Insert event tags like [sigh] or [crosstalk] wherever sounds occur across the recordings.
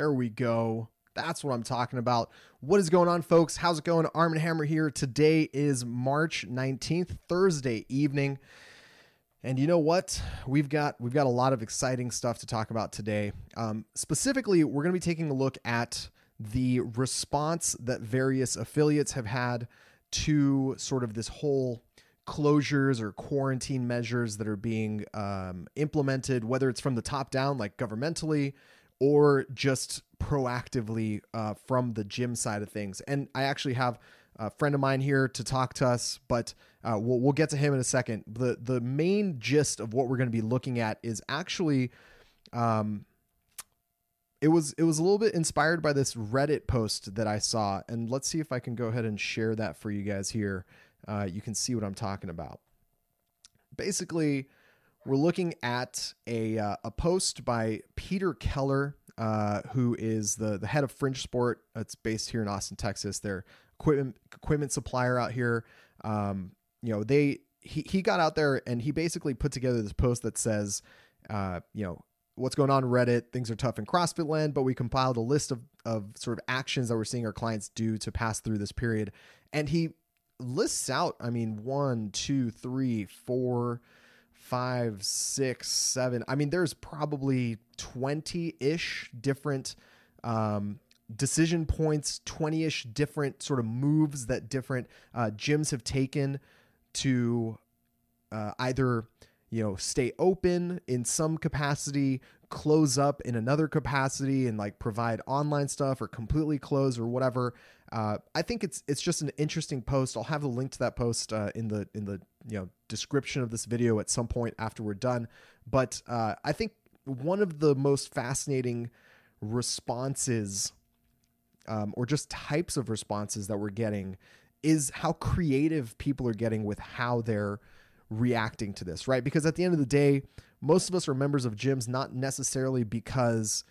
There we go. That's what I'm talking about. What is going on, folks? How's it going? Armen Hammer here. Today is March 19th, Thursday evening. And you know what? We've got we've got a lot of exciting stuff to talk about today. Um, specifically, we're going to be taking a look at the response that various affiliates have had to sort of this whole closures or quarantine measures that are being um, implemented, whether it's from the top down, like governmentally, or just proactively uh, from the gym side of things. And I actually have a friend of mine here to talk to us, but uh, we'll, we'll get to him in a second. The the main gist of what we're going to be looking at is actually, um, it was it was a little bit inspired by this Reddit post that I saw, and let's see if I can go ahead and share that for you guys here. Uh, you can see what I'm talking about. Basically, we're looking at a uh, a post by Peter Keller, uh, who is the the head of Fringe Sport. It's based here in Austin, Texas. They're equipment equipment supplier out here. Um, you know, they he he got out there and he basically put together this post that says, uh, you know, what's going on Reddit. Things are tough in CrossFit land, but we compiled a list of of sort of actions that we're seeing our clients do to pass through this period. And he lists out, I mean, one, two, three, four five, six, seven. I mean, there's probably 20 ish different um, decision points, 20 ish different sort of moves that different uh, gyms have taken to uh, either you know stay open in some capacity close up in another capacity and like provide online stuff or completely close or whatever uh, i think it's it's just an interesting post i'll have the link to that post uh, in the in the you know description of this video at some point after we're done but uh, i think one of the most fascinating responses um, or just types of responses that we're getting is how creative people are getting with how they're reacting to this, right? Because at the end of the day, most of us are members of gyms not necessarily because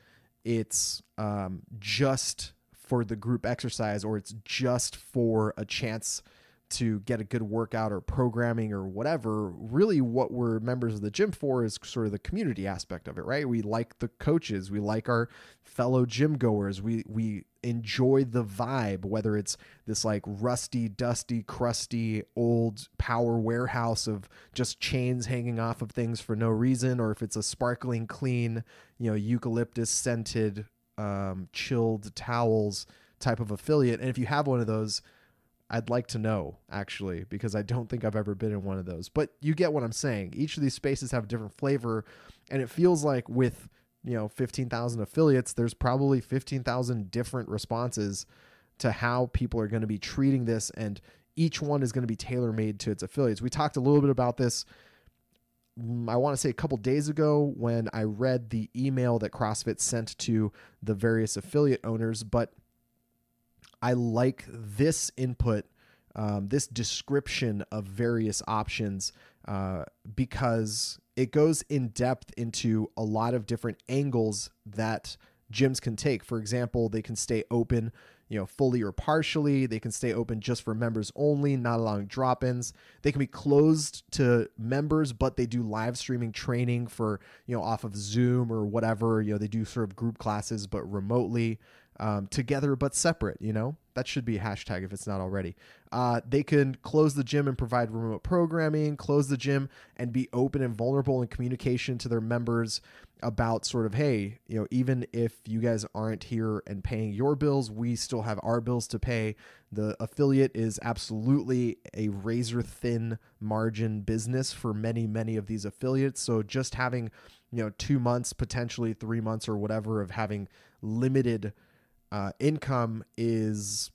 it's um, just for the group exercise or it's just for a chance to get a good workout or programming or whatever. Really, what we're members of the gym for is sort of the community aspect of it, right? We like the coaches, we like our fellow gym goers, we we enjoy the vibe, whether it's this like rusty, dusty, crusty, old power warehouse of just chains hanging off of things for no reason, or if it's a sparkling clean, you know, eucalyptus scented, um, chilled towels type of affiliate. And if you have one of those, I'd like to know actually because I don't think I've ever been in one of those. But you get what I'm saying. Each of these spaces have a different flavor and it feels like with, you know, 15,000 affiliates, there's probably 15,000 different responses to how people are going to be treating this and each one is going to be tailor-made to its affiliates. We talked a little bit about this mm, I want to say a couple days ago when I read the email that CrossFit sent to the various affiliate owners, but I like this input, um, this description of various options uh, because it goes in depth into a lot of different angles that gyms can take. For example, they can stay open, you know, fully or partially. They can stay open just for members only, not allowing drop-ins. They can be closed to members, but they do live streaming training for, you know, off of Zoom or whatever. You know, they do sort of group classes, but remotely um, together but separate. You know, that should be a hashtag if it's not already. Uh, they can close the gym and provide remote programming, close the gym and be open and vulnerable in communication to their members about sort of, hey, you know, even if you guys aren't here and paying your bills, we still have our bills to pay. The affiliate is absolutely a razor thin margin business for many, many of these affiliates. So just having, you know, two months, potentially three months or whatever of having limited uh, income is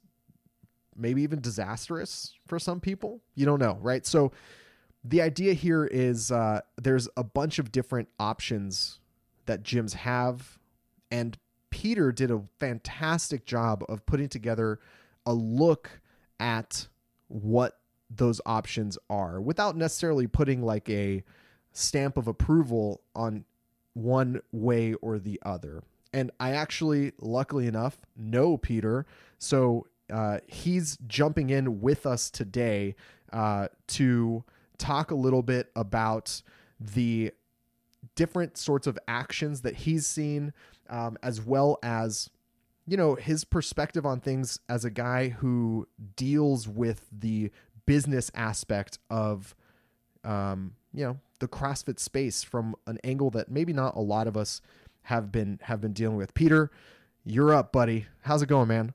maybe even disastrous for some people. You don't know, right? So the idea here is uh, there's a bunch of different options that gyms have, and Peter did a fantastic job of putting together a look at what those options are without necessarily putting like a stamp of approval on one way or the other. And I actually, luckily enough, know Peter. So uh, he's jumping in with us today uh, to talk a little bit about the different sorts of actions that he's seen, um, as well as you know his perspective on things as a guy who deals with the business aspect of um, you know the CrossFit space from an angle that maybe not a lot of us have been have been dealing with. Peter, you're up, buddy. How's it going, man?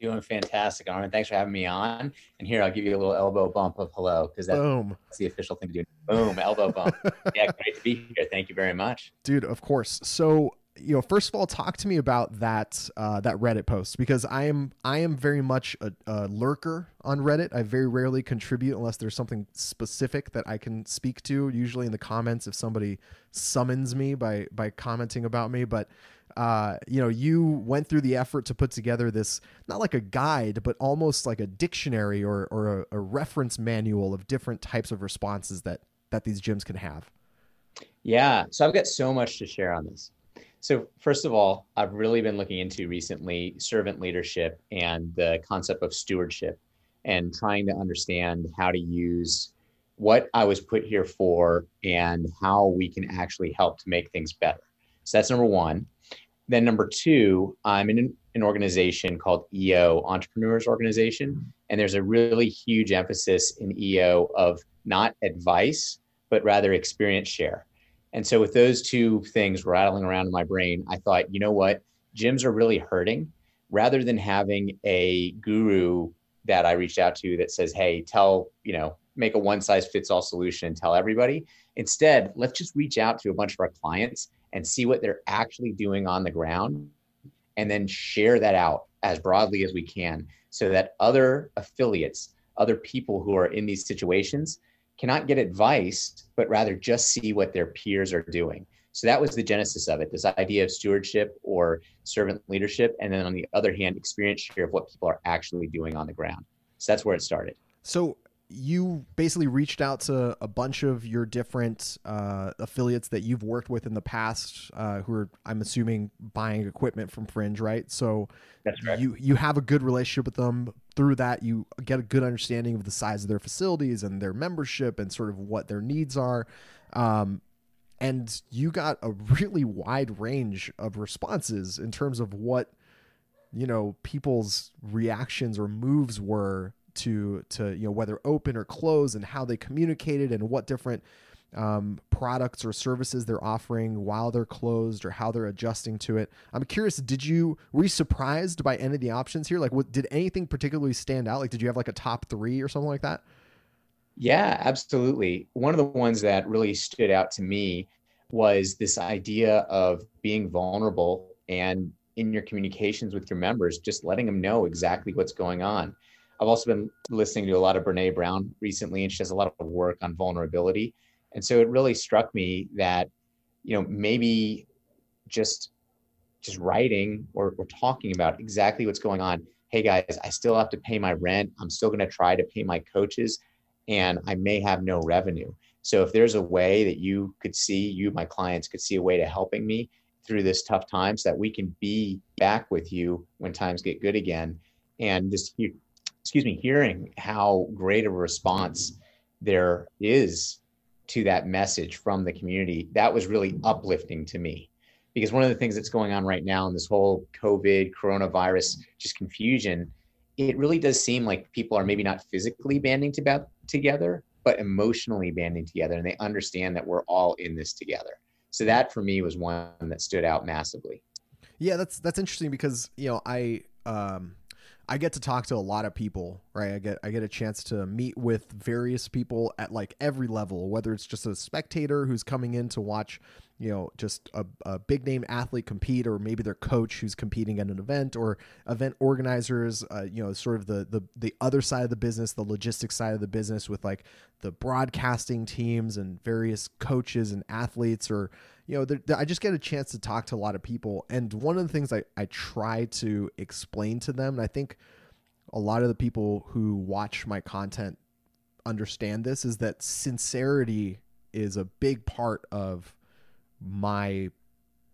Doing fantastic, Armen. Thanks for having me on. And here, I'll give you a little elbow bump of hello because that's, that's, the official thing to do. Boom, elbow bump. [laughs] yeah, great to be here. Thank you very much, dude. Of course. So you know, first of all, talk to me about that uh, that Reddit post because I am I am very much a, a, lurker on Reddit. I very rarely contribute unless there's something specific that I can speak to. Usually in the comments if somebody summons me by by commenting about me. But uh, you know, you went through the effort to put together this not like a guide, but almost like a dictionary or or a, a reference manual of different types of responses that that these gyms can have. Yeah, so I've got so much to share on this. So, first of all, I've really been looking into recently servant leadership and the concept of stewardship and trying to understand how to use what I was put here for and how we can actually help to make things better. So, that's number one. Then, number two, I'm in an organization called EO, Entrepreneurs Organization, and there's a really huge emphasis in EO of not advice, but rather experience share. And so, with those two things rattling around in my brain, I thought, you know what? Gyms are really hurting. Rather than having a guru that I reached out to that says, hey, tell, you know, make a one size fits all solution and tell everybody. Instead, let's just reach out to a bunch of our clients and see what they're actually doing on the ground and then share that out as broadly as we can so that other affiliates, other people who are in these situations cannot get advice, but rather just see what their peers are doing. So that was the genesis of it this idea of stewardship or servant leadership. And then on the other hand, experience share of what people are actually doing on the ground. So that's where it started. So you basically reached out to a bunch of your different uh, affiliates that you've worked with in the past, uh, who are, I'm assuming, buying equipment from Fringe, right? So That's right. you you have a good relationship with them. Through that, you get a good understanding of the size of their facilities and their membership and sort of what their needs are. Um, and you got a really wide range of responses in terms of what you know people's reactions or moves were to to you know whether open or close and how they communicated and what different um, products or services they're offering while they're closed or how they're adjusting to it. I'm curious, did you were you surprised by any of the options here? Like, what did anything particularly stand out? Like, did you have like a top three or something like that? Yeah, absolutely. One of the ones that really stood out to me was this idea of being vulnerable and in your communications with your members, just letting them know exactly what's going on. I've also been listening to a lot of Brene Brown recently, and she does a lot of work on vulnerability. And so it really struck me that, you know, maybe just just writing or, or talking about exactly what's going on. Hey guys, I still have to pay my rent. I'm still going to try to pay my coaches, and I may have no revenue. So if there's a way that you could see, you, my clients, could see a way to helping me through this tough time so that we can be back with you when times get good again and just excuse me, hearing how great a response there is to that message from the community, that was really uplifting to me. Because one of the things that's going on right now in this whole COVID, coronavirus, just confusion, it really does seem like people are maybe not physically banding to together, but emotionally banding together. And they understand that we're all in this together. So that for me was one that stood out massively. Yeah, that's that's interesting because you know I um, I get to talk to a lot of people, right? I get I get a chance to meet with various people at like every level, whether it's just a spectator who's coming in to watch, you know, just a, a big name athlete compete, or maybe their coach who's competing at an event, or event organizers, uh, you know, sort of the the the other side of the business, the logistics side of the business, with like the broadcasting teams and various coaches and athletes, or you know, I just get a chance to talk to a lot of people. And one of the things I, I try to explain to them, and I think a lot of the people who watch my content understand this, is that sincerity is a big part of my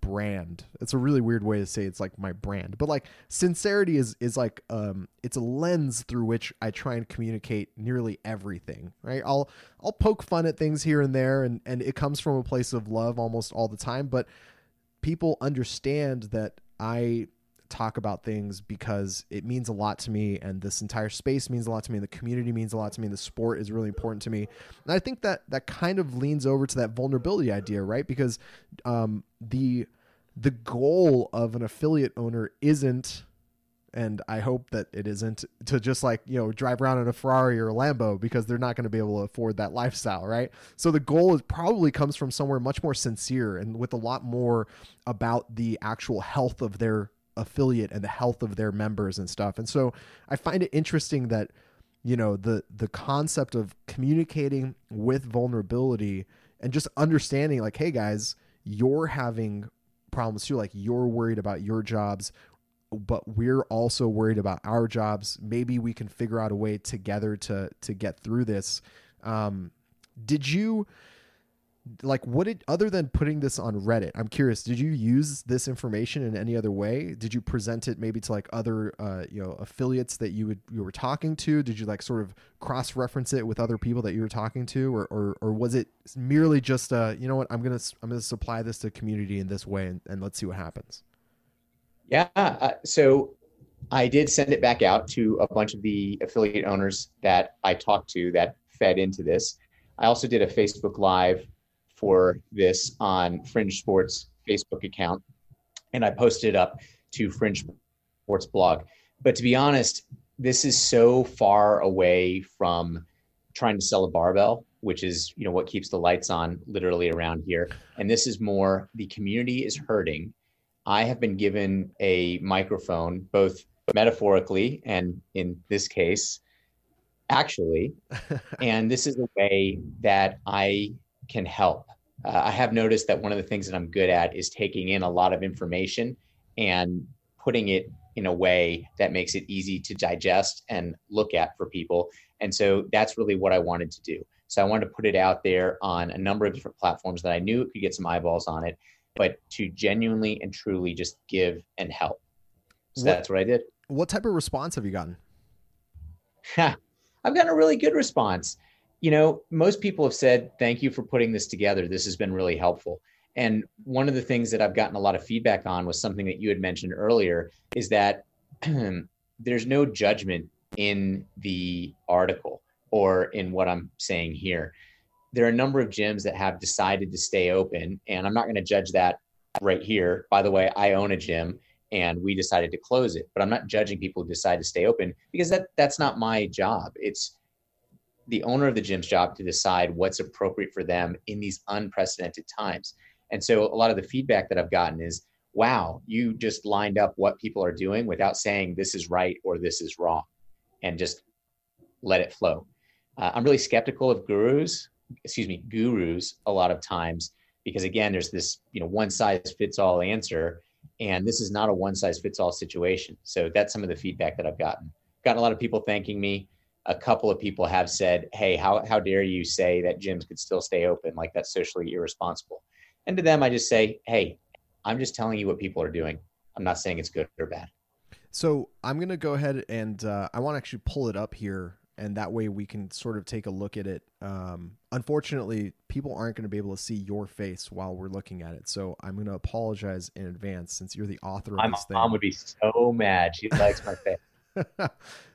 brand. It's a really weird way to say it's like my brand. But like sincerity is is like um it's a lens through which I try and communicate nearly everything, right? I'll I'll poke fun at things here and there and and it comes from a place of love almost all the time, but people understand that I talk about things because it means a lot to me and this entire space means a lot to me and the community means a lot to me and the sport is really important to me and i think that that kind of leans over to that vulnerability idea right because um, the the goal of an affiliate owner isn't and I hope that it isn't to just like, you know, drive around in a Ferrari or a Lambo because they're not going to be able to afford that lifestyle, right? So the goal is probably comes from somewhere much more sincere and with a lot more about the actual health of their affiliate and the health of their members and stuff. And so I find it interesting that you know the the concept of communicating with vulnerability and just understanding like hey guys you're having problems too. Like you're worried about your jobs but we're also worried about our jobs. Maybe we can figure out a way together to to get through this. Um did you like what did other than putting this on reddit i'm curious did you use this information in any other way? Did you present it maybe to like other uh, you know affiliates that you would you were talking to? Did you like sort of cross reference it with other people that you were talking to? Or or, or was it merely just uh you know what i'm gonna i'm gonna supply this to community in this way and, and let's see what happens? Yeah uh, so i did send it back out to a bunch of the affiliate owners that i talked to that fed into this. I also did a facebook live for this on Fringe Sports Facebook account, and I posted up to Fringe Sports blog. But to be honest, this is so far away from trying to sell a barbell, which is you know what keeps the lights on literally around here. And this is more the community is hurting. I have been given a microphone, both metaphorically and in this case, actually. [laughs] and this is a way that I can help uh, I have noticed that one of the things that I'm good at is taking in a lot of information and putting it in a way that makes it easy to digest and look at for people. And so that's really what I wanted to do. So I wanted to put it out there on a number of different platforms that I knew it could get some eyeballs on it, but to genuinely and truly just give and help. So what, that's what I did. What type of response have you gotten? [laughs] I've gotten a really good response you know, most people have said, thank you for putting this together. This has been really helpful. And one of the things that I've gotten a lot of feedback on was something that you had mentioned earlier is that [clears throat] there's no judgment in the article or in what I'm saying here. There are a number of gyms that have decided to stay open, and I'm not going to judge that right here. By the way, I own a gym and we decided to close it, but I'm not judging people who decide to stay open because that that's not my job. It's the owner of the gym's job to decide what's appropriate for them in these unprecedented times. And so a lot of the feedback that I've gotten is, wow, you just lined up what people are doing without saying this is right or this is wrong and just let it flow. Uh, I'm really skeptical of gurus, excuse me, gurus a lot of times because again, there's this, you know, one size fits all answer and this is not a one size fits all situation. So that's some of the feedback that I've gotten. Gotten a lot of people thanking me a couple of people have said, "Hey, how how dare you say that gyms could still stay open? Like that's socially irresponsible." And to them, I just say, "Hey, I'm just telling you what people are doing. I'm not saying it's good or bad." So I'm gonna go ahead and uh, I want to actually pull it up here, and that way we can sort of take a look at it. Um, unfortunately, people aren't going to be able to see your face while we're looking at it, so I'm going to apologize in advance since you're the author of my this thing. My mom would be so mad. She likes my face. [laughs]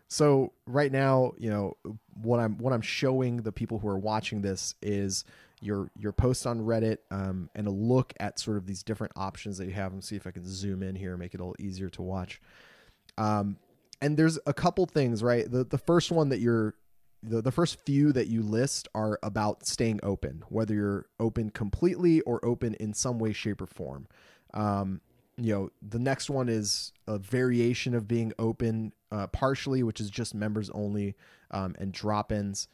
So right now, you know, what I'm what I'm showing the people who are watching this is your your post on Reddit um, and a look at sort of these different options that you have. And see if I can zoom in here, make it a little easier to watch. Um, and there's a couple things, right? The the first one that you're the, the first few that you list are about staying open, whether you're open completely or open in some way, shape, or form. Um, you know, the next one is a variation of being open uh, partially, which is just members only um, and drop ins.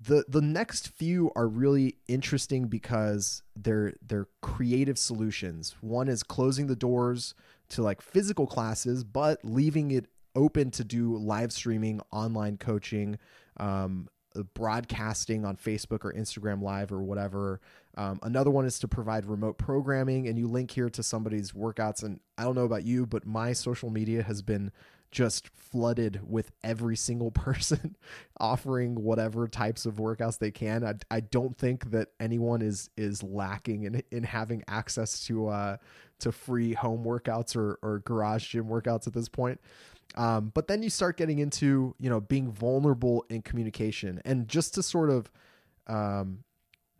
The, the next few are really interesting because they're they're creative solutions. One is closing the doors to like physical classes, but leaving it open to do live streaming, online coaching, um, broadcasting on Facebook or Instagram Live or whatever. Um, another one is to provide remote programming, and you link here to somebody's workouts. And I don't know about you, but my social media has been just flooded with every single [laughs] person offering whatever types of workouts they can. I, I don't think that anyone is is lacking in in having access to uh to free home workouts or or garage gym workouts at this point. Um, but then you start getting into you know being vulnerable in communication. And just to sort of um,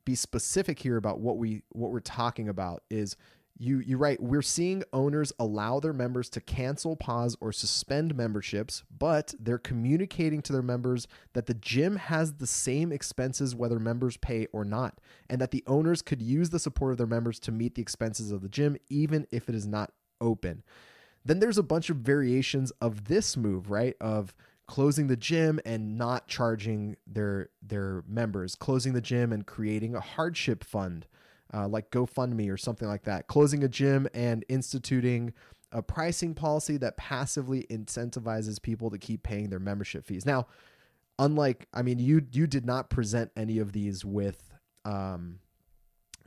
be specific here about what we what we're talking about is you you write we're seeing owners allow their members to cancel pause or suspend memberships but they're communicating to their members that the gym has the same expenses whether members pay or not and that the owners could use the support of their members to meet the expenses of the gym even if it is not open then there's a bunch of variations of this move right of closing the gym and not charging their their members closing the gym and creating a hardship fund uh, like GoFundMe or something like that, closing a gym and instituting a pricing policy that passively incentivizes people to keep paying their membership fees. Now, unlike, I mean, you you did not present any of these with, um,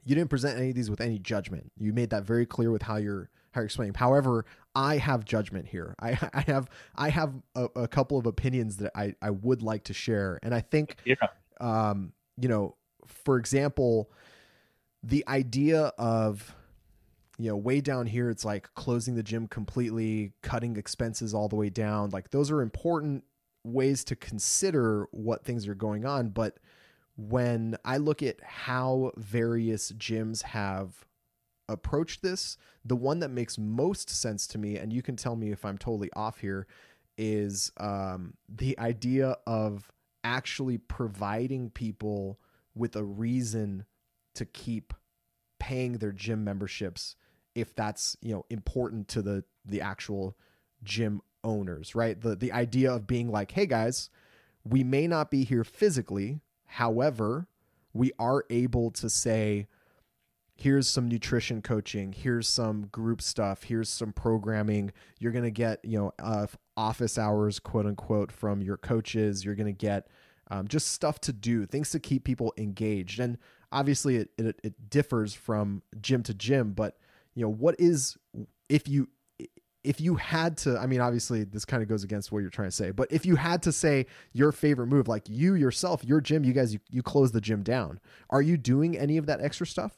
you didn't present any of these with any judgment. You made that very clear with how you're how you're explaining. However, I have judgment here. [laughs] I, I have I have a, a, couple of opinions that I I would like to share, and I think, yeah. um, you know, for example the idea of you know way down here it's like closing the gym completely cutting expenses all the way down like those are important ways to consider what things are going on but when i look at how various gyms have approached this the one that makes most sense to me and you can tell me if i'm totally off here is um, the idea of actually providing people with a reason to keep paying their gym memberships if that's you know important to the the actual gym owners right? The the idea of being like hey guys we may not be here physically however we are able to say here's some nutrition coaching here's some group stuff here's some programming. You're going to get you know uh, office hours quote unquote from your coaches. You're going to get um, just stuff to do things to keep people engaged. And obviously it, it, it differs from gym to gym, but you know, what is if you if you had to i mean obviously this kind of goes against what you're trying to say but if you had to say your favorite move like you yourself your gym you guys you, you close the gym down. Are you doing any of that extra stuff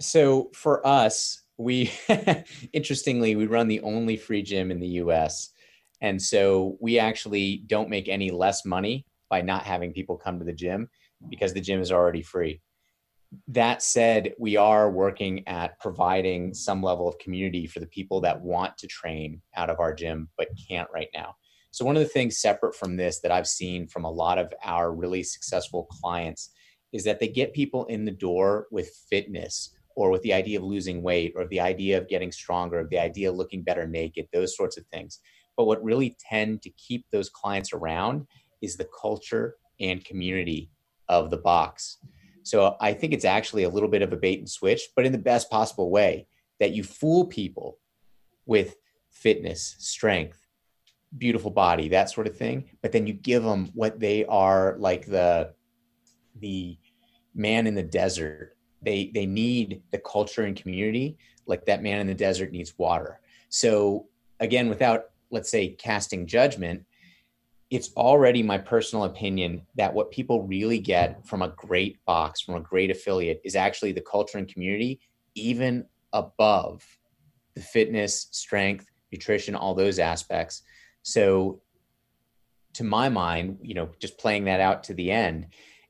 so for us we [laughs] interestingly we run the only free gym in the us and so we actually don't make any less money by not having people come to the gym because the gym is already free. That said, we are working at providing some level of community for the people that want to train out of our gym but can't right now. So, one of the things separate from this that I've seen from a lot of our really successful clients is that they get people in the door with fitness or with the idea of losing weight or the idea of getting stronger, the idea of looking better naked, those sorts of things. But what really tend to keep those clients around is the culture and community of the box. So I think it's actually a little bit of a bait and switch, but in the best possible way that you fool people with fitness, strength, beautiful body, that sort of thing, but then you give them what they are like the the man in the desert. They they need the culture and community like that man in the desert needs water. So again, without let's say casting judgment, it's already my personal opinion that what people really get from a great box, from a great affiliate, is actually the culture and community, even above the fitness, strength, nutrition, all those aspects. So, to my mind, you know, just playing that out to the end,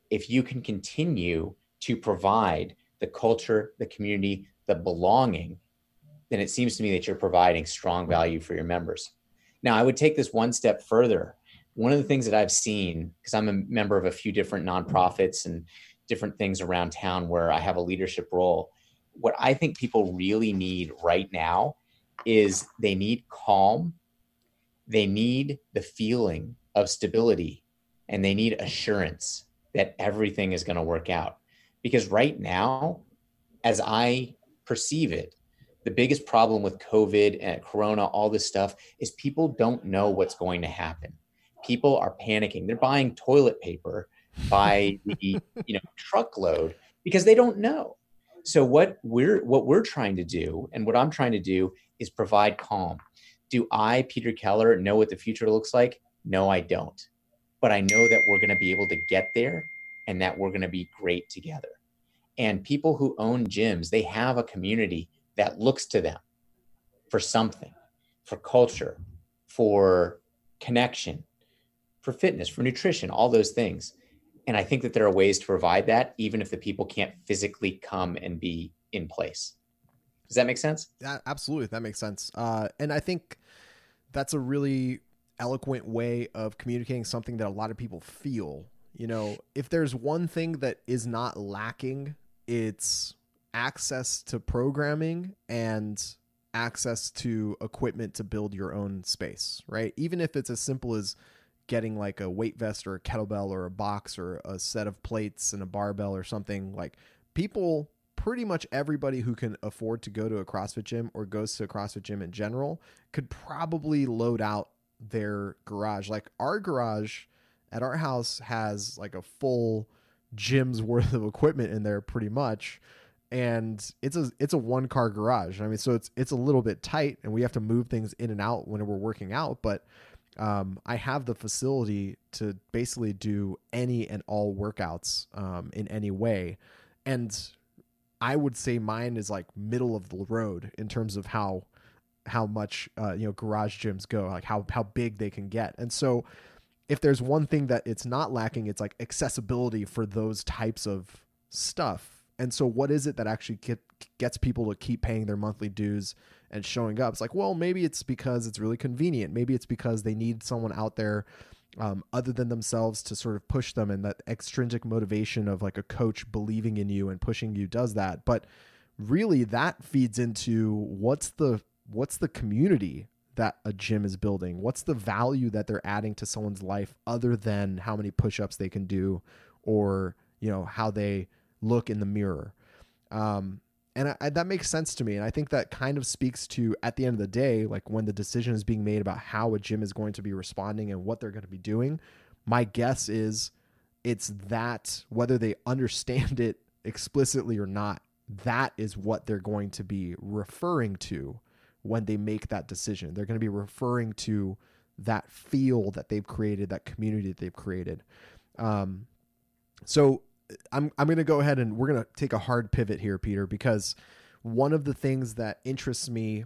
if you can continue to provide the culture, the community, the belonging, then it seems to me that you're providing strong value for your members. Now, I would take this one step further one of the things that I've seen, because I'm a member of a few different nonprofits and different things around town where I have a leadership role, what I think people really need right now is they need calm, they need the feeling of stability, and they need assurance that everything is going to work out. Because right now, as I perceive it, the biggest problem with COVID and Corona, all this stuff, is people don't know what's going to happen people are panicking. They're buying toilet paper by the [laughs] you know truckload because they don't know. So what we're what we're trying to do and what I'm trying to do is provide calm. Do I, Peter Keller, know what the future looks like? No, I don't. But I know that we're going to be able to get there and that we're going to be great together. And people who own gyms, they have a community that looks to them for something, for culture, for connection, for fitness, for nutrition, all those things. And I think that there are ways to provide that, even if the people can't physically come and be in place. Does that make sense? Yeah, absolutely. That makes sense. Uh, and I think that's a really eloquent way of communicating something that a lot of people feel. You know, if there's one thing that is not lacking, it's access to programming and access to equipment to build your own space, right? Even if it's as simple as getting like a weight vest or a kettlebell or a box or a set of plates and a barbell or something like people pretty much everybody who can afford to go to a CrossFit gym or goes to a CrossFit gym in general could probably load out their garage. Like our garage at our house has like a full gym's worth of equipment in there pretty much and it's a it's a one car garage. I mean, so it's it's a little bit tight, and we have to move things in and out when we're working out. But um, I have the facility to basically do any and all workouts um, in any way, and I would say mine is like middle of the road in terms of how how much uh, you know garage gyms go, like how how big they can get, and so. If there's one thing that it's not lacking, it's like accessibility for those types of stuff and so, what is it that actually get, gets people to keep paying their monthly dues and showing up? It's like, well, maybe it's because it's really convenient. Maybe it's because they need someone out there um, other than themselves to sort of push them, and that extrinsic motivation of like a coach believing in you and pushing you does that. But really, that feeds into what's the what's the community that a gym is building? What's the value that they're adding to someone's life other than how many push-ups they can do or, you know, how they look in the mirror. Um, and I, I, that makes sense to me. And I think that kind of speaks to, at the end of the day, like when the decision is being made about how a gym is going to be responding and what they're going to be doing, my guess is it's that, whether they [laughs] understand it explicitly or not, that is what they're going to be referring to when they make that decision. They're going to be referring to that feel that they've created, that community that they've created. Um, so I'm I'm going to go ahead and we're going to take a hard pivot here, Peter, because one of the things that interests me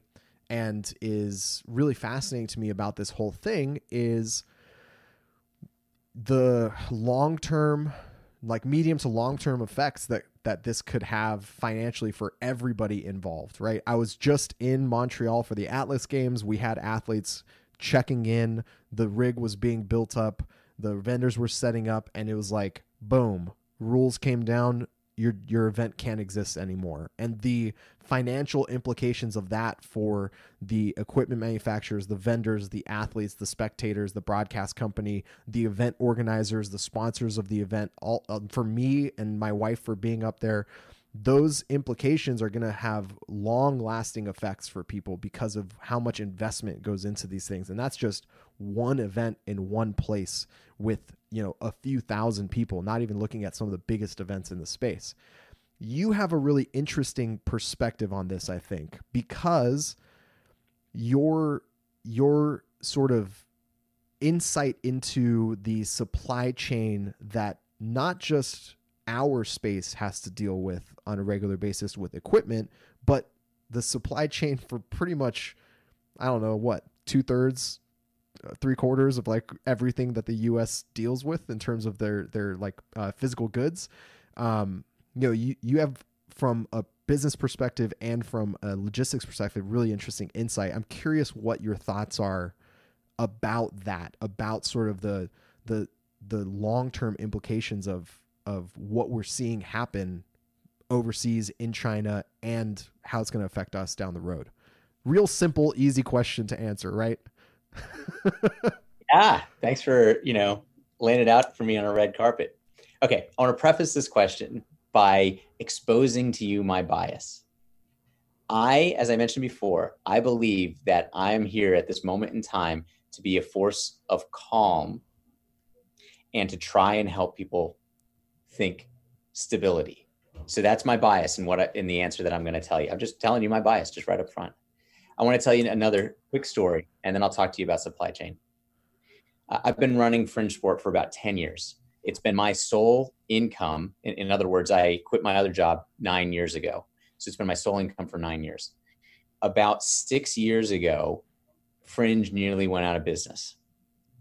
and is really fascinating to me about this whole thing is the long term like medium to long term effects that that this could have financially for everybody involved right? I was just in montreal for the atlas games. We had athletes checking in. The rig was being built up. The vendors were setting up and it was like boom rules came down, your your event can't exist anymore. And the financial implications of that for the equipment manufacturers, the vendors, the athletes, the spectators, the broadcast company, the event organizers, the sponsors of the event, all um, for me and my wife for being up there those implications are going to have long lasting effects for people because of how much investment goes into these things and that's just one event in one place with you know a few thousand people not even looking at some of the biggest events in the space. You have a really interesting perspective on this i think because your your sort of insight into the supply chain that not just our space has to deal with on a regular basis with equipment but the supply chain for pretty much i don't know what two-thirds three quarters of like everything that the U.S. deals with in terms of their their like uh, physical goods. Um, you know, you you have from a business perspective and from a logistics perspective, really interesting insight. I'm curious what your thoughts are about that, about sort of the the the long term implications of of what we're seeing happen overseas in China and how it's going to affect us down the road. Real simple, easy question to answer, right? Yeah, [laughs] thanks for you know laying it out for me on a red carpet. Okay, I want to preface this question by exposing to you my bias. I, as I mentioned before, I believe that I am here at this moment in time to be a force of calm and to try and help people think stability. So that's my bias and what I, in the answer that I'm going to tell you. I'm just telling you my bias just right up front. I want to tell you another quick story and then I'll talk to you about supply chain. I've been running Fringe Sport for about 10 years. It's been my sole income. In, in other words, I quit my other job nine years ago. So it's been my sole income for nine years. About six years ago, Fringe nearly went out of business.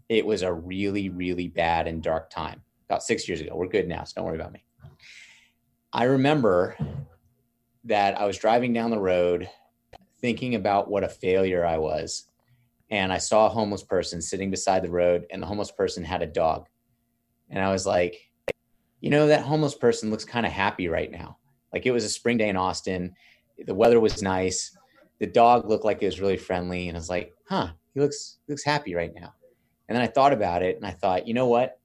It was a really, really bad and dark time. About six years ago. We're good now, so don't worry about me. I remember that I was driving down the road thinking about what a failure I was. And I saw a homeless person sitting beside the road, and the homeless person had a dog. And I was like, you know, that homeless person looks kind of happy right now. Like it was a spring day in Austin. The weather was nice. The dog looked like it was really friendly. And I was like, huh, he looks looks happy right now. And then I thought about it and I thought, you know what?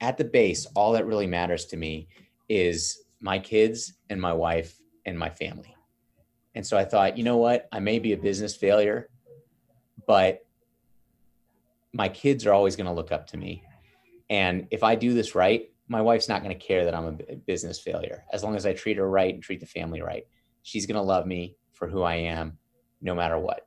At the base, all that really matters to me is my kids and my wife and my family. And so I thought, you know what? I may be a business failure, but my kids are always going to look up to me. And if I do this right, my wife's not going to care that I'm a business failure. As long as I treat her right and treat the family right, she's going to love me for who I am no matter what.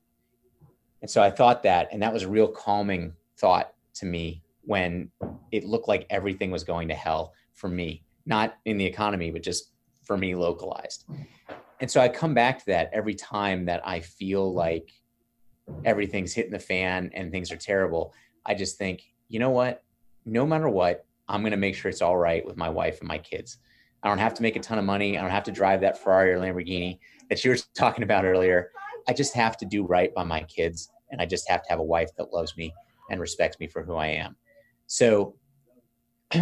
And so I thought that, and that was a real calming thought to me when it looked like everything was going to hell for me, not in the economy, but just for me localized. And so I come back to that every time that I feel like everything's hitting the fan and things are terrible. I just think, you know what? No matter what, I'm going to make sure it's all right with my wife and my kids. I don't have to make a ton of money. I don't have to drive that Ferrari or Lamborghini that you were [laughs] talking about earlier. I just have to do right by my kids. And I just have to have a wife that loves me and respects me for who I am. So, [clears throat]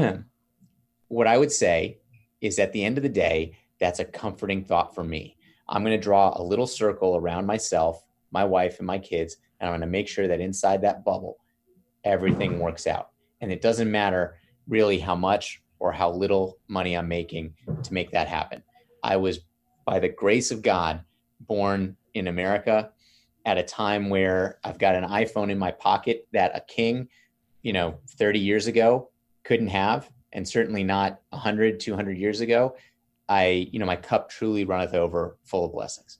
what I would say is at the end of the day, that's a comforting thought for me. I'm going to draw a little circle around myself, my wife, and my kids, and I'm going to make sure that inside that bubble, everything works out. And it doesn't matter really how much or how little money I'm making to make that happen. I was, by the grace of God, born in America at a time where I've got an iPhone in my pocket that a king, you know, 30 years ago couldn't have, and certainly not 100, 200 years ago. I, you know, my cup truly runneth over full of blessings.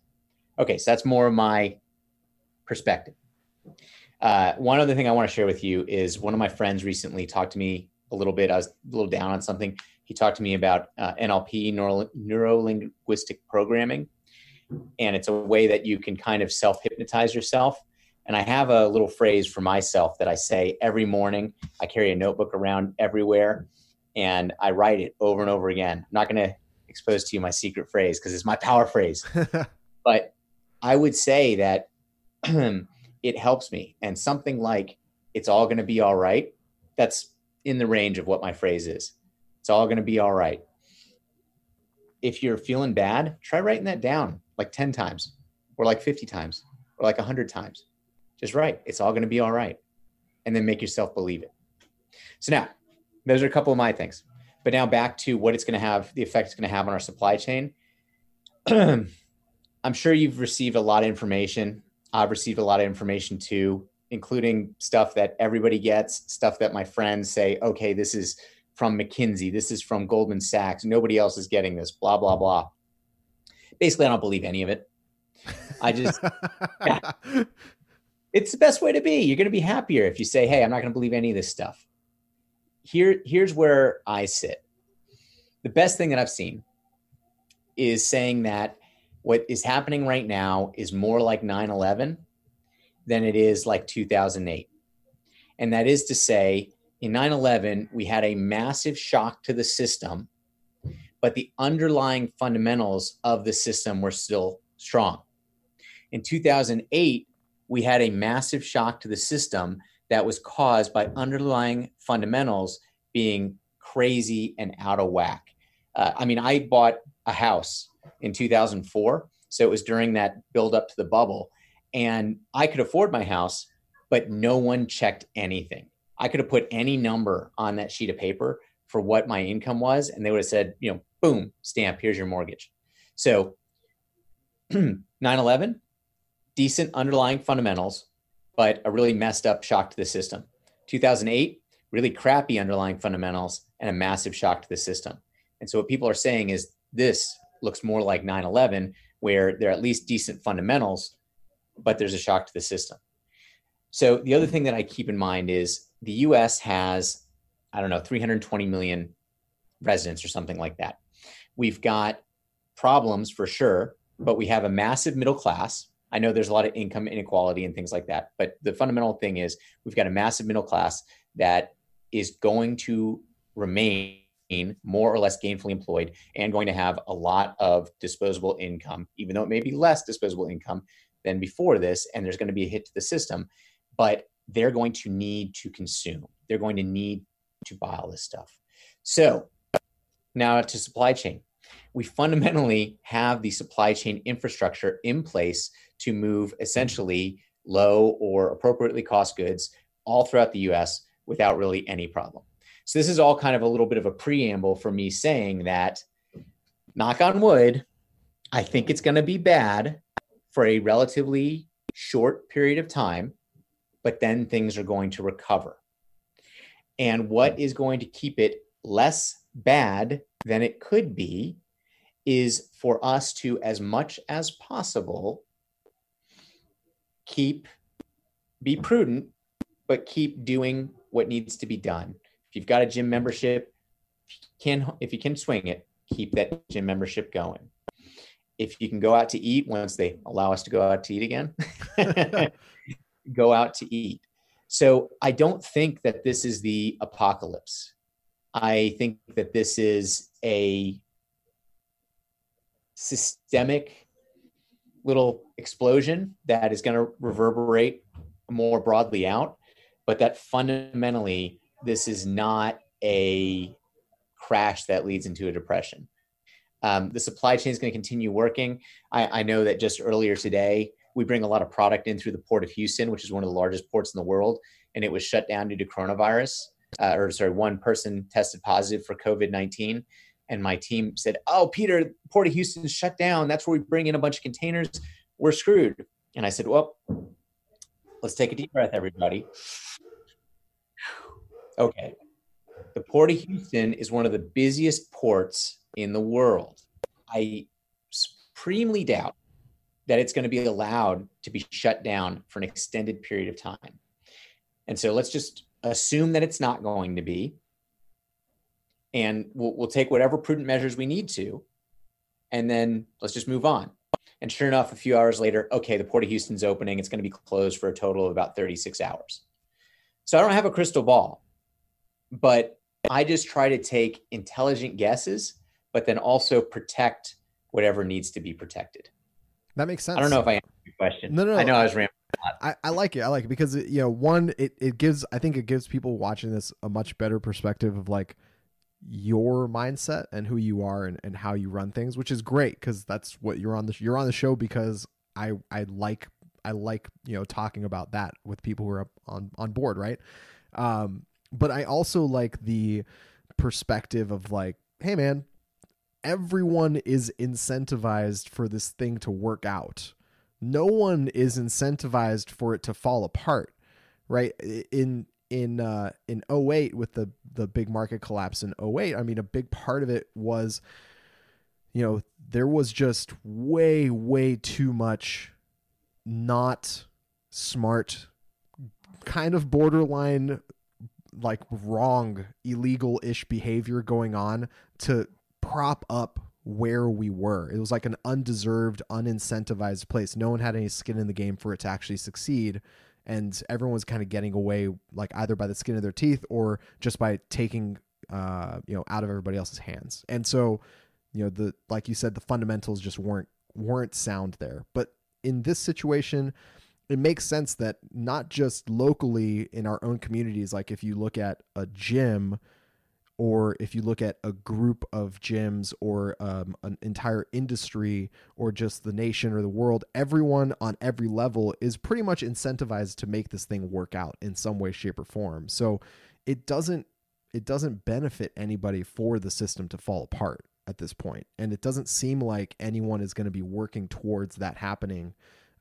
Okay, so that's more of my perspective. Uh, one other thing I want to share with you is one of my friends recently talked to me a little bit. I was a little down on something. He talked to me about uh, NLP, neuro linguistic programming, and it's a way that you can kind of self hypnotize yourself. And I have a little phrase for myself that I say every morning. I carry a notebook around everywhere, and I write it over and over again. I'm not going to expose to you my secret phrase because it's my power phrase. [laughs] but I would say that [clears throat] it helps me. And something like, it's all going to be all right, that's in the range of what my phrase is. It's all going to be all right. If you're feeling bad, try writing that down like 10 times or like 50 times or like 100 times. Just write, it's all going to be all right. And then make yourself believe it. So now, those are a couple of my things. But now back to what it's going to have, the effect it's going to have on our supply chain. [clears throat] I'm sure you've received a lot of information. I've received a lot of information too, including stuff that everybody gets, stuff that my friends say, okay, this is from McKinsey, this is from Goldman Sachs, nobody else is getting this, blah, blah, blah. Basically, I don't believe any of it. I just, yeah. [laughs] it's the best way to be. You're going to be happier if you say, hey, I'm not going to believe any of this stuff here here's where I sit. The best thing that I've seen is saying that what is happening right now is more like 9/11 than it is like 2008. And that is to say in 9/11 we had a massive shock to the system but the underlying fundamentals of the system were still strong. In 2008 we had a massive shock to the system that was caused by underlying fundamentals being crazy and out of whack. Uh, I mean, I bought a house in 2004. So it was during that build up to the bubble. And I could afford my house, but no one checked anything. I could have put any number on that sheet of paper for what my income was, and they would have said, you know, boom, stamp, here's your mortgage. So [clears throat] 9 11, decent underlying fundamentals, but a really messed up shock to the system. 2008, really crappy underlying fundamentals and a massive shock to the system. And so what people are saying is this looks more like 9/11 where there are at least decent fundamentals but there's a shock to the system. So the other thing that I keep in mind is the US has I don't know 320 million residents or something like that. We've got problems for sure, but we have a massive middle class. I know there's a lot of income inequality and things like that, but the fundamental thing is we've got a massive middle class that is going to remain more or less gainfully employed and going to have a lot of disposable income, even though it may be less disposable income than before this, and there's going to be a hit to the system, but they're going to need to consume. They're going to need to buy all this stuff. So now to supply chain. We fundamentally have the supply chain infrastructure in place to move essentially low or appropriately cost goods all throughout the US without really any problem. So this is all kind of a little bit of a preamble for me saying that knock on wood, I think it's going to be bad for a relatively short period of time, but then things are going to recover. And what is going to keep it less bad than it could be is for us to, as much as possible, keep, be prudent, but keep doing what needs to be done. If you've got a gym membership, can if you can swing it, keep that gym membership going. If you can go out to eat once they allow us to go out to eat again, [laughs] go out to eat. So I don't think that this is the apocalypse. I think that this is a systemic little explosion that is going to reverberate more broadly out, but that fundamentally, this is not a crash that leads into a depression. Um, the supply chain is going to continue working. I, I know that just earlier today, we bring a lot of product in through the port of Houston, which is one of the largest ports in the world, and it was shut down due to coronavirus uh, or sorry, one person tested positive for COVID 19. And my team said, Oh, Peter, Port of Houston shut down. That's where we bring in a bunch of containers. We're screwed. And I said, Well, let's take a deep breath, everybody. Okay. The Port of Houston is one of the busiest ports in the world. I supremely doubt that it's going to be allowed to be shut down for an extended period of time. And so let's just assume that it's not going to be, and we'll, we'll take whatever prudent measures we need to, and then let's just move on. And sure enough, a few hours later, okay, the Port of Houston's opening. It's going to be closed for a total of about 36 hours. So I don't have a crystal ball, but I just try to take intelligent guesses, but then also protect whatever needs to be protected. That makes sense. I don't know if I answered your question. No, no, no. I know I was rambling. I, I like it. I like it because it, you know, one, it, it gives I think it gives people watching this a much better perspective of like your mindset and who you are and, and how you run things, which is great because that's what you're on the you're on the show because I I like I like you know talking about that with people who are on on board, right? Um, but I also like the perspective of like, hey man, everyone is incentivized for this thing to work out no one is incentivized for it to fall apart right in in uh in 08 with the the big market collapse in 08 i mean a big part of it was you know there was just way way too much not smart kind of borderline like wrong illegal-ish behavior going on to prop up where we were. It was like an undeserved, unincentivized place. No one had any skin in the game for it to actually succeed. And everyone was kind of getting away, like either by the skin of their teeth or just by taking, uh, you know, out of everybody else's hands. And so, you know, the like you said, the fundamentals just weren't weren't sound there. But in this situation, it makes sense that not just locally in our own communities, like if you look at a gym or if you look at a group of gyms or um, an entire industry or just the nation or the world, everyone on every level is pretty much incentivized to make this thing work out in some way, shape, or form. So it doesn't it doesn't benefit anybody for the system to fall apart at this point, and it doesn't seem like anyone is going to be working towards that happening.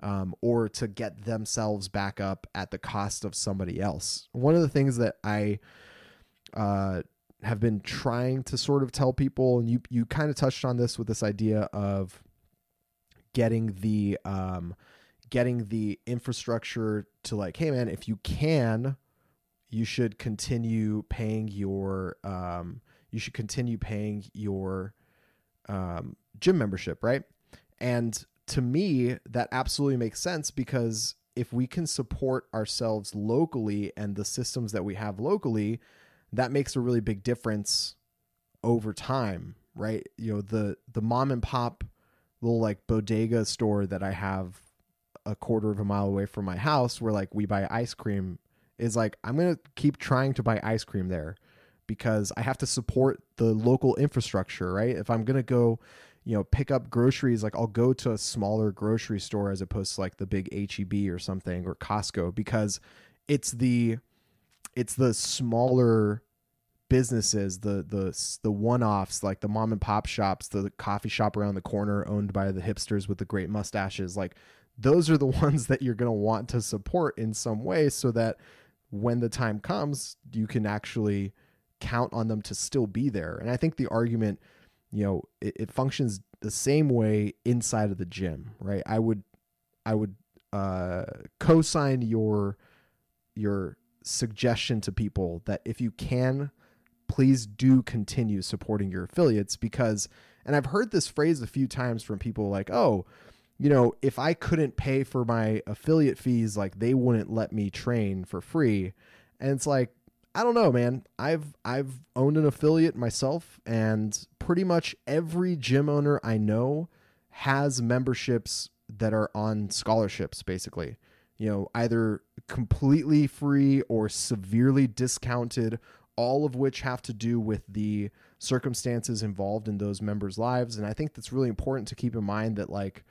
Um, or to get themselves back up at the cost of somebody else. One of the things that I uh, have been trying to sort of tell people, and you you kind of touched on this with this idea of getting the um, getting the infrastructure to like, hey man, if you can, you should continue paying your um, you should continue paying your um, gym membership, right? And to me, that absolutely makes sense because if we can support ourselves locally and the systems that we have locally, that makes a really big difference over time, right? You know, the the mom and pop little like bodega store that I have a quarter of a mile away from my house where like we buy ice cream is like I'm going to keep trying to buy ice cream there because I have to support the local infrastructure, right? If I'm going to go, you know, pick up groceries, like I'll go to a smaller grocery store as opposed to like the big HEB or something or Costco because it's the it's the smaller businesses, the the the one-offs like the mom and pop shops, the coffee shop around the corner owned by the hipsters with the great mustaches, like those are the [laughs] ones that you're going to want to support in some way so that when the time comes, you can actually count on them to still be there. And I think the argument, you know, it, it functions the same way inside of the gym, right? I would, I would uh, co-sign your your suggestion to people that if you can, please do continue supporting your affiliates because, and I've heard this phrase a few times from people like, oh, you know, if I couldn't pay for my affiliate fees, like they wouldn't let me train for free. And it's like, I don't know, man. I've I've owned an affiliate myself and pretty much every gym owner I know has memberships that are on scholarships basically. You know, either completely free or severely discounted, all of which have to do with the circumstances involved in those members' lives. And I think that's really important to keep in mind that like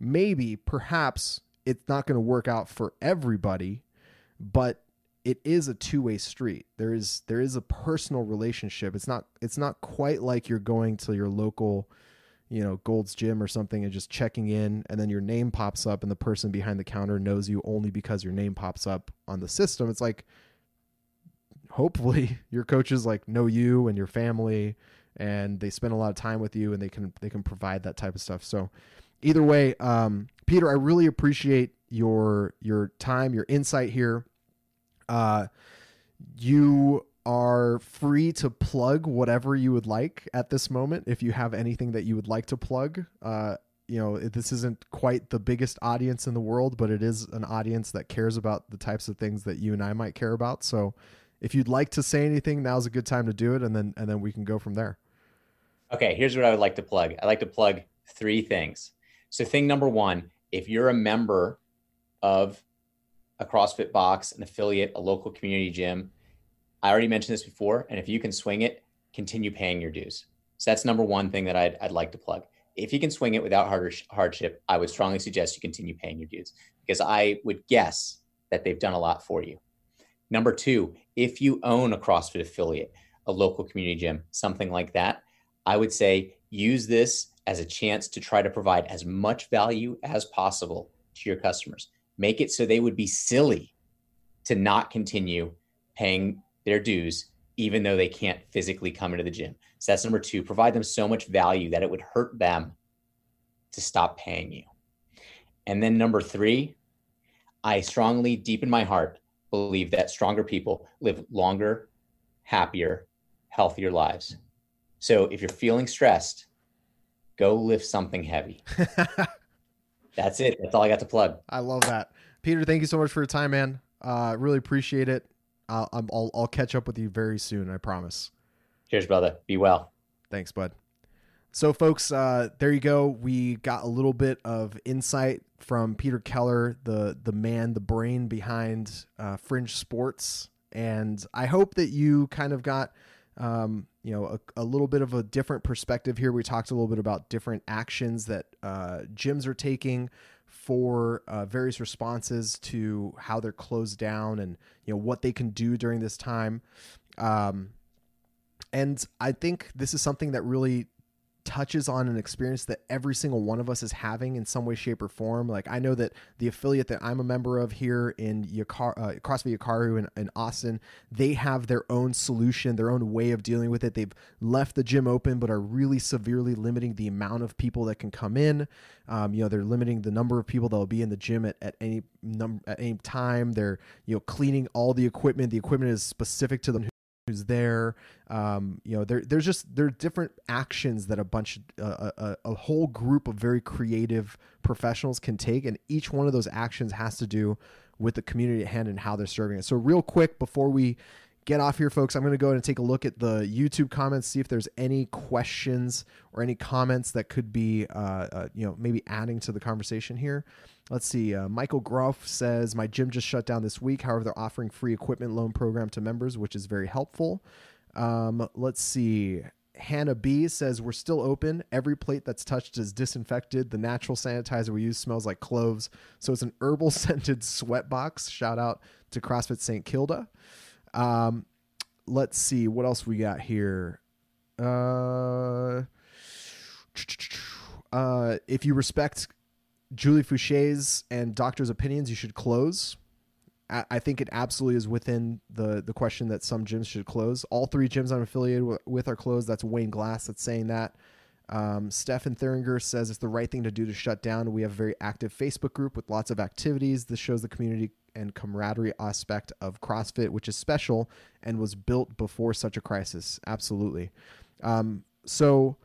maybe perhaps it's not going to work out for everybody but it is a two-way street. There is there is a personal relationship. It's not it's not quite like you're going to your local you know gold's gym or something and just checking in and then your name pops up and the person behind the counter knows you only because your name pops up on the system it's like hopefully [laughs] your coaches like know you and your family and they spend a lot of time with you and they can they can provide that type of stuff so either way, um, Peter, I really appreciate your your time, your insight here. Uh, you are free to plug whatever you would like at this moment. If you have anything that you would like to plug, uh, you know, this isn't quite the biggest audience in the world, but it is an audience that cares about the types of things that you and I might care about. So, if you'd like to say anything, now's a good time to do it, and then and then we can go from there. Okay, here's what I would like to plug. I like to plug three things. So, thing number one, if you're a member of a CrossFit box, an affiliate, a local community gym, I already mentioned this before. And if you can swing it, continue paying your dues. So, that's number one thing that I'd, I'd like to plug. If you can swing it without harder, hardship, I would strongly suggest you continue paying your dues because I would guess that they've done a lot for you. Number two, if you own a CrossFit affiliate, a local community gym, something like that, I would say use this as a chance to try to provide as much value as possible to your customers. Make it so they would be silly to not continue paying their dues, even though they can't physically come into the gym. So that's number two. Provide them so much value that it would hurt them to stop paying you. And then number three, I strongly, deep in my heart, believe that stronger people live longer, happier, healthier lives. So if you're feeling stressed, go lift something heavy. [laughs] That's it. That's all I got to plug. I love that. Peter, thank you so much for your time, man. Uh, really appreciate it. I'll, I'll, I'll catch up with you very soon. I promise. Cheers, brother. Be well. Thanks, bud. So, folks, uh, there you go. We got a little bit of insight from Peter Keller, the the man, the brain behind uh, Fringe Sports, and I hope that you kind of got um, you know a, a, little bit of a different perspective here we talked a little bit about different actions that uh, gyms are taking for uh, various responses to how they're closed down and you know what they can do during this time. Um, and i think this is something that really touches on an experience that every single one of us is having in some way, shape, or form. Like I know that the affiliate that I'm a member of here in Yakar, uh, CrossFit Yakaru in, in Austin, they have their own solution, their own way of dealing with it. They've left the gym open, but are really severely limiting the amount of people that can come in. Um, you know, they're limiting the number of people that will be in the gym at, at any number at any time. They're you know cleaning all the equipment. The equipment is specific to them who's there. Um, you know, there, there's just there are different actions that a bunch, uh, a, a whole group of very creative professionals can take, and each one of those actions has to do with the community at hand and how they're serving it. So, real quick before we get off here, folks, I'm going to go ahead and take a look at the YouTube comments, see if there's any questions or any comments that could be, uh, uh, you know, maybe adding to the conversation here. Let's see. Uh, Michael Groff says, My gym just shut down this week. However, they're offering free equipment loan program to members, which is very helpful. Um, let's see. Hannah B says, We're still open. Every plate that's touched is disinfected. The natural sanitizer we use smells like cloves. So it's an herbal [laughs] scented sweat box. Shout out to CrossFit St. Kilda. Um, let's see. What else we got here? Uh, [tsk] uh, if you respect Julie Foucher's and doctors' opinions, you should close. I think it absolutely is within the the question that some gyms should close. All three gyms I'm affiliated with are closed. That's Wayne Glass that's saying that. Um, Stefan Thuringer says it's the right thing to do to shut down. We have a very active Facebook group with lots of activities. This shows the community and camaraderie aspect of CrossFit, which is special and was built before such a crisis. Absolutely. Um, so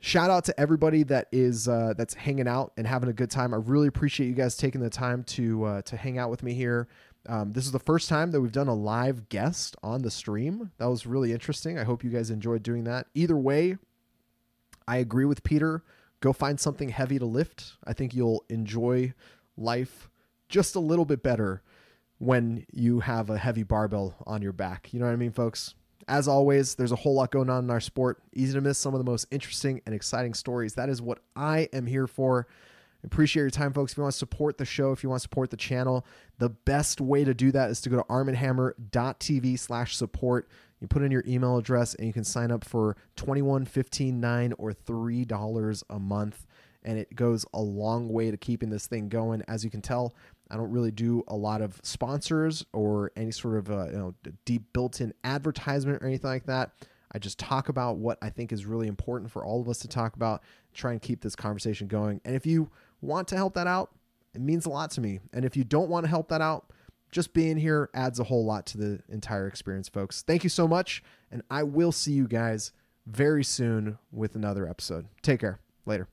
shout out to everybody that is uh, that's hanging out and having a good time. I really appreciate you guys taking the time to uh, to hang out with me here. Um, this is the first time that we've done a live guest on the stream. That was really interesting. I hope you guys enjoyed doing that. Either way, I agree with Peter. Go find something heavy to lift. I think you'll enjoy life just a little bit better when you have a heavy barbell on your back. You know what I mean, folks? As always, there's a whole lot going on in our sport. Easy to miss some of the most interesting and exciting stories. That is what I am here for. Appreciate your time, folks. If you want to support the show, if you want to support the channel, the best way to do that is to go to armenhammer.tv slash support. You put in your email address and you can sign up for 21 15 9 or $3 a month. And it goes a long way to keeping this thing going. As you can tell, I don't really do a lot of sponsors or any sort of uh, you know deep built-in advertisement or anything like that. I just talk about what I think is really important for all of us to talk about, try and keep this conversation going. And if you want to help that out, it means a lot to me. And if you don't want to help that out, just being here adds a whole lot to the entire experience, folks. Thank you so much. And I will see you guys very soon with another episode. Take care. Later.